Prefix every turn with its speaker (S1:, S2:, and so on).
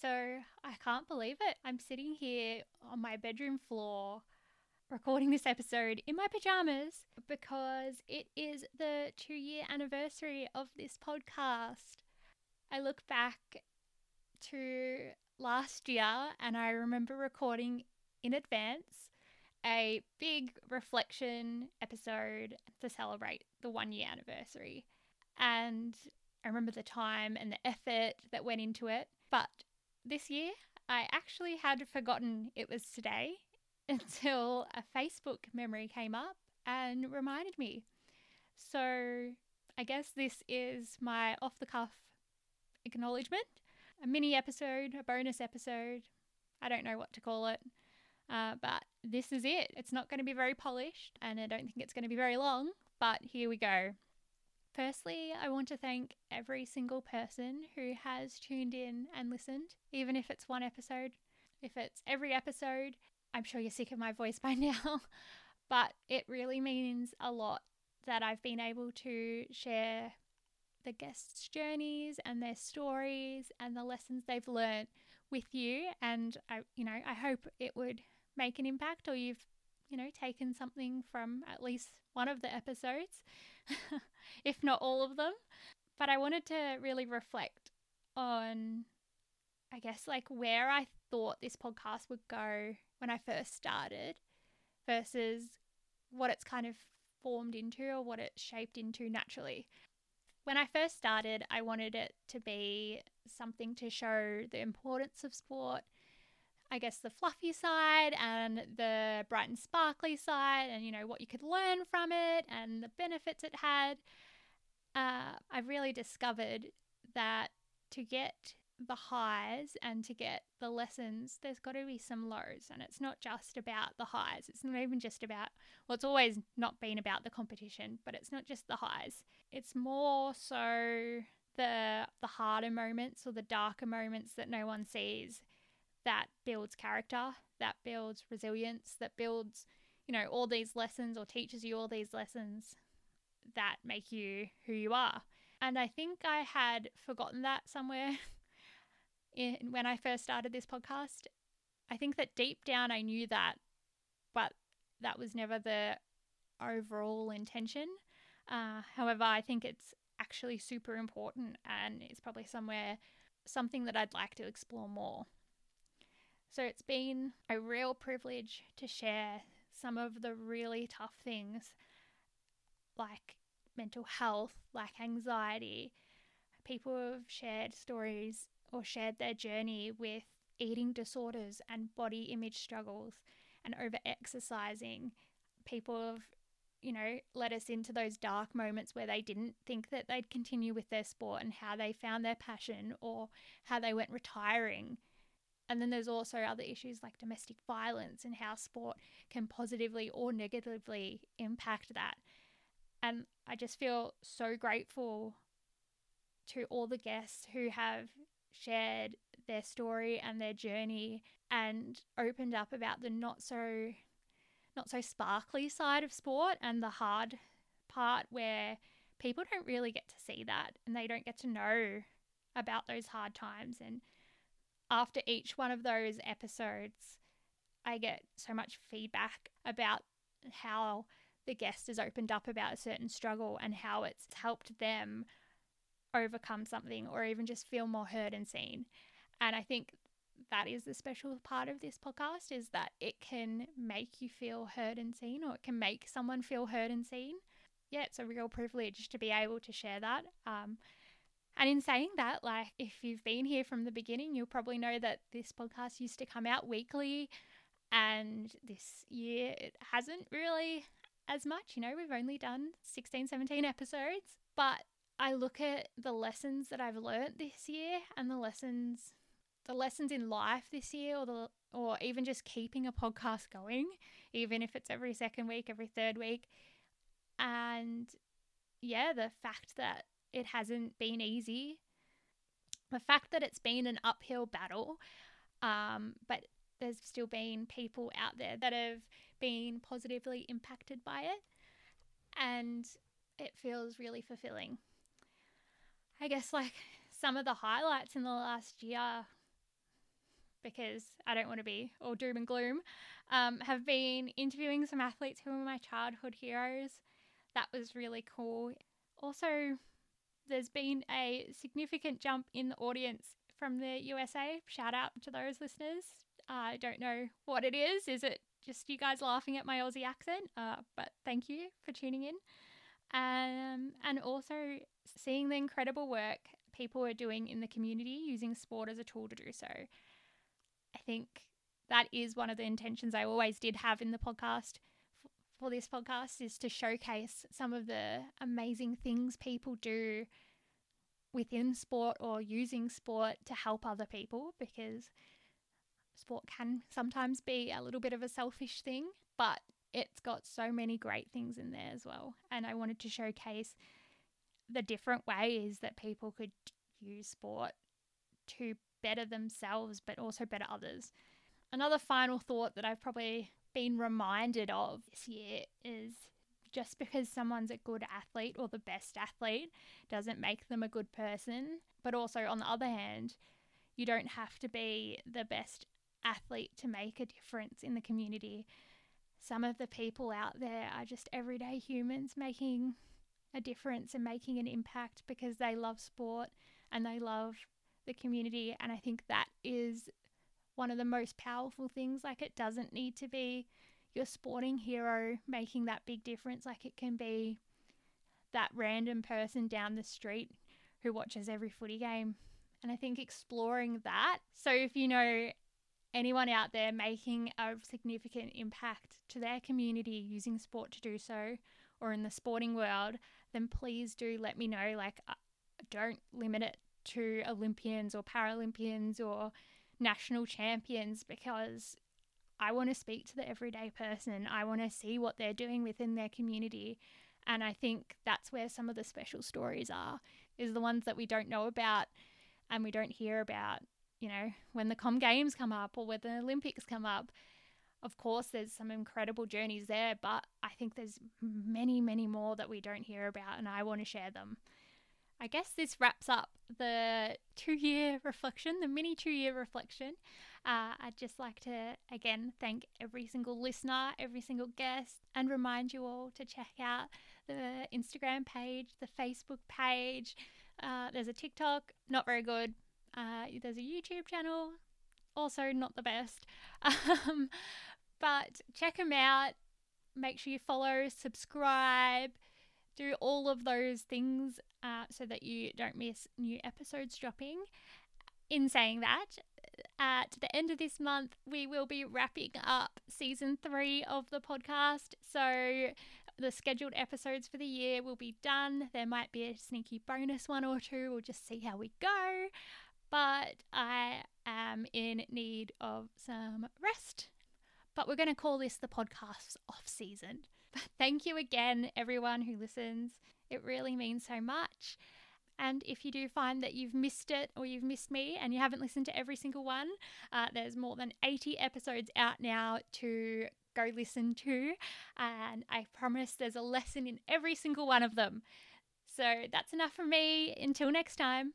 S1: So I can't believe it. I'm sitting here on my bedroom floor recording this episode in my pajamas because it is the two year anniversary of this podcast. I look back to last year and I remember recording in advance a big reflection episode to celebrate the one year anniversary. And I remember the time and the effort that went into it. But this year, I actually had forgotten it was today until a Facebook memory came up and reminded me. So I guess this is my off the cuff acknowledgement a mini episode, a bonus episode. I don't know what to call it. Uh, but this is it. It's not going to be very polished, and I don't think it's going to be very long, but here we go. Firstly, I want to thank every single person who has tuned in and listened, even if it's one episode. If it's every episode, I'm sure you're sick of my voice by now, but it really means a lot that I've been able to share the guests' journeys and their stories and the lessons they've learned with you. And I, you know, I hope it would make an impact or you've, you know, taken something from at least one of the episodes. if not all of them. But I wanted to really reflect on, I guess, like where I thought this podcast would go when I first started versus what it's kind of formed into or what it's shaped into naturally. When I first started, I wanted it to be something to show the importance of sport, I guess the fluffy side and the bright and sparkly side, and you know what you could learn from it and the benefits it had uh, I've really discovered that to get the highs and to get the lessons, there's got to be some lows. And it's not just about the highs. It's not even just about, well, it's always not been about the competition, but it's not just the highs. It's more so the the harder moments or the darker moments that no one sees that builds character, that builds resilience, that builds, you know, all these lessons or teaches you all these lessons that make you who you are. And I think I had forgotten that somewhere in, when I first started this podcast. I think that deep down I knew that, but that was never the overall intention. Uh, however, I think it's actually super important and it's probably somewhere something that I'd like to explore more. So it's been a real privilege to share some of the really tough things like mental health, like anxiety. People have shared stories or shared their journey with eating disorders and body image struggles and over exercising. People have, you know, let us into those dark moments where they didn't think that they'd continue with their sport and how they found their passion or how they went retiring. And then there's also other issues like domestic violence and how sport can positively or negatively impact that. And I just feel so grateful to all the guests who have shared their story and their journey and opened up about the not so not so sparkly side of sport and the hard part where people don't really get to see that and they don't get to know about those hard times and after each one of those episodes I get so much feedback about how the guest has opened up about a certain struggle and how it's helped them overcome something or even just feel more heard and seen. And I think that is the special part of this podcast is that it can make you feel heard and seen or it can make someone feel heard and seen. Yeah, it's a real privilege to be able to share that. Um, and in saying that, like if you've been here from the beginning, you'll probably know that this podcast used to come out weekly and this year it hasn't really as much. You know, we've only done 16, 17 episodes, but I look at the lessons that I've learnt this year and the lessons the lessons in life this year or the or even just keeping a podcast going, even if it's every second week, every third week. And yeah, the fact that it hasn't been easy, the fact that it's been an uphill battle, um, but there's still been people out there that have been positively impacted by it. And it feels really fulfilling. I guess, like, some of the highlights in the last year because I don't want to be all doom and gloom, um, have been interviewing some athletes who were my childhood heroes. That was really cool. Also, there's been a significant jump in the audience from the USA. Shout out to those listeners. I don't know what it is. Is it just you guys laughing at my Aussie accent? Uh, but thank you for tuning in. Um, and also seeing the incredible work people are doing in the community using sport as a tool to do so. I think that is one of the intentions I always did have in the podcast for this podcast is to showcase some of the amazing things people do within sport or using sport to help other people because sport can sometimes be a little bit of a selfish thing, but it's got so many great things in there as well. And I wanted to showcase the different ways that people could use sport to better themselves, but also better others. Another final thought that I've probably been reminded of this year is just because someone's a good athlete or the best athlete doesn't make them a good person. But also, on the other hand, you don't have to be the best athlete to make a difference in the community. Some of the people out there are just everyday humans making a difference and making an impact because they love sport and they love the community. And I think that is one of the most powerful things. Like, it doesn't need to be your sporting hero making that big difference. Like, it can be that random person down the street who watches every footy game. And I think exploring that. So, if you know anyone out there making a significant impact to their community using sport to do so, or in the sporting world, then please do let me know. Like, uh, don't limit it to Olympians or Paralympians or national champions because I want to speak to the everyday person. I want to see what they're doing within their community. And I think that's where some of the special stories are, is the ones that we don't know about and we don't hear about, you know, when the Com Games come up or when the Olympics come up. Of course, there's some incredible journeys there, but I think there's many, many more that we don't hear about, and I want to share them. I guess this wraps up the two year reflection, the mini two year reflection. Uh, I'd just like to again thank every single listener, every single guest, and remind you all to check out the Instagram page, the Facebook page. Uh, there's a TikTok, not very good. Uh, there's a YouTube channel, also not the best. Um, but check them out. Make sure you follow, subscribe do all of those things uh, so that you don't miss new episodes dropping. In saying that, at the end of this month, we will be wrapping up season three of the podcast. So the scheduled episodes for the year will be done. There might be a sneaky bonus one or two. We'll just see how we go. But I am in need of some rest. But we're going to call this the podcast off season. Thank you again, everyone who listens. It really means so much. And if you do find that you've missed it or you've missed me and you haven't listened to every single one, uh, there's more than 80 episodes out now to go listen to. And I promise there's a lesson in every single one of them. So that's enough from me. Until next time.